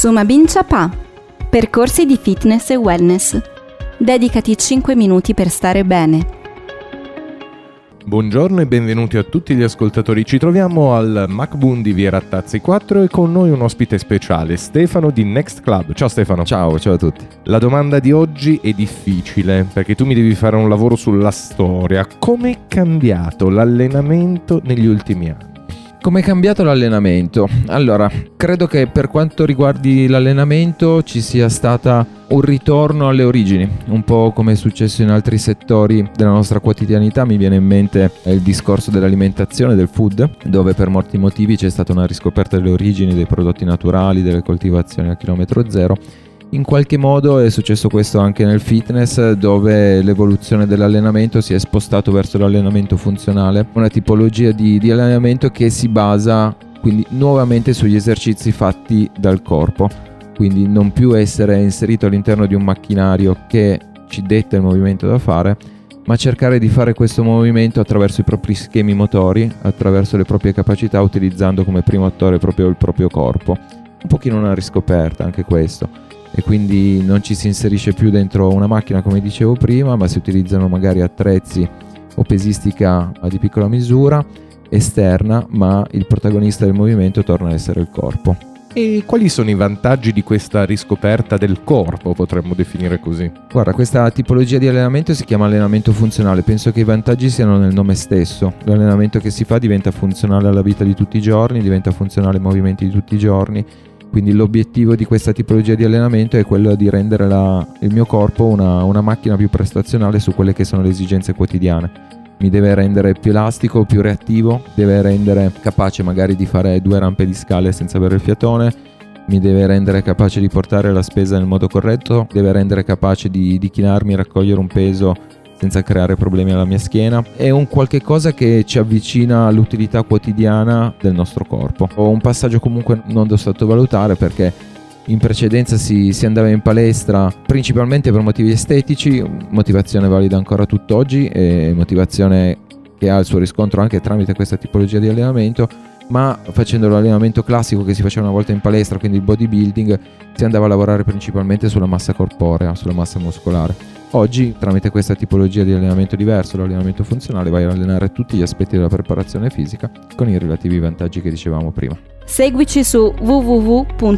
Sumabin Chapa. Percorsi di fitness e wellness. Dedicati 5 minuti per stare bene. Buongiorno e benvenuti a tutti gli ascoltatori. Ci troviamo al MacBoon di Via Rattazzi 4 e con noi un ospite speciale, Stefano di Next Club. Ciao Stefano. Ciao, ciao a tutti. La domanda di oggi è difficile perché tu mi devi fare un lavoro sulla storia. Come è cambiato l'allenamento negli ultimi anni? Come è cambiato l'allenamento? Allora, credo che per quanto riguardi l'allenamento ci sia stata un ritorno alle origini, un po' come è successo in altri settori della nostra quotidianità. Mi viene in mente il discorso dell'alimentazione, del food, dove per molti motivi c'è stata una riscoperta delle origini dei prodotti naturali, delle coltivazioni a chilometro zero in qualche modo è successo questo anche nel fitness dove l'evoluzione dell'allenamento si è spostato verso l'allenamento funzionale, una tipologia di, di allenamento che si basa quindi nuovamente sugli esercizi fatti dal corpo, quindi non più essere inserito all'interno di un macchinario che ci detta il movimento da fare, ma cercare di fare questo movimento attraverso i propri schemi motori, attraverso le proprie capacità, utilizzando come primo attore proprio il proprio corpo. Un pochino una riscoperta anche questo e quindi non ci si inserisce più dentro una macchina come dicevo prima, ma si utilizzano magari attrezzi o pesistica di piccola misura esterna, ma il protagonista del movimento torna ad essere il corpo. E quali sono i vantaggi di questa riscoperta del corpo, potremmo definire così? Guarda, questa tipologia di allenamento si chiama allenamento funzionale, penso che i vantaggi siano nel nome stesso. L'allenamento che si fa diventa funzionale alla vita di tutti i giorni, diventa funzionale ai movimenti di tutti i giorni quindi l'obiettivo di questa tipologia di allenamento è quello di rendere la, il mio corpo una, una macchina più prestazionale su quelle che sono le esigenze quotidiane. Mi deve rendere più elastico, più reattivo, deve rendere capace magari di fare due rampe di scale senza avere il fiatone, mi deve rendere capace di portare la spesa nel modo corretto, deve rendere capace di, di chinarmi e raccogliere un peso senza creare problemi alla mia schiena. È un qualche cosa che ci avvicina all'utilità quotidiana del nostro corpo. Ho un passaggio comunque non da sottovalutare perché in precedenza si, si, andava in palestra principalmente per motivi estetici, motivazione valida ancora tutt'oggi e motivazione che ha il suo riscontro anche tramite questa tipologia di allenamento, ma facendo l'allenamento classico che si faceva una volta in palestra, quindi il bodybuilding, si andava a lavorare principalmente sulla massa corporea, sulla massa muscolare. Oggi, tramite questa tipologia di allenamento diverso, l'allenamento funzionale, vai ad allenare tutti gli aspetti della preparazione fisica con i relativi vantaggi che dicevamo prima. Seguici su www.mboom.it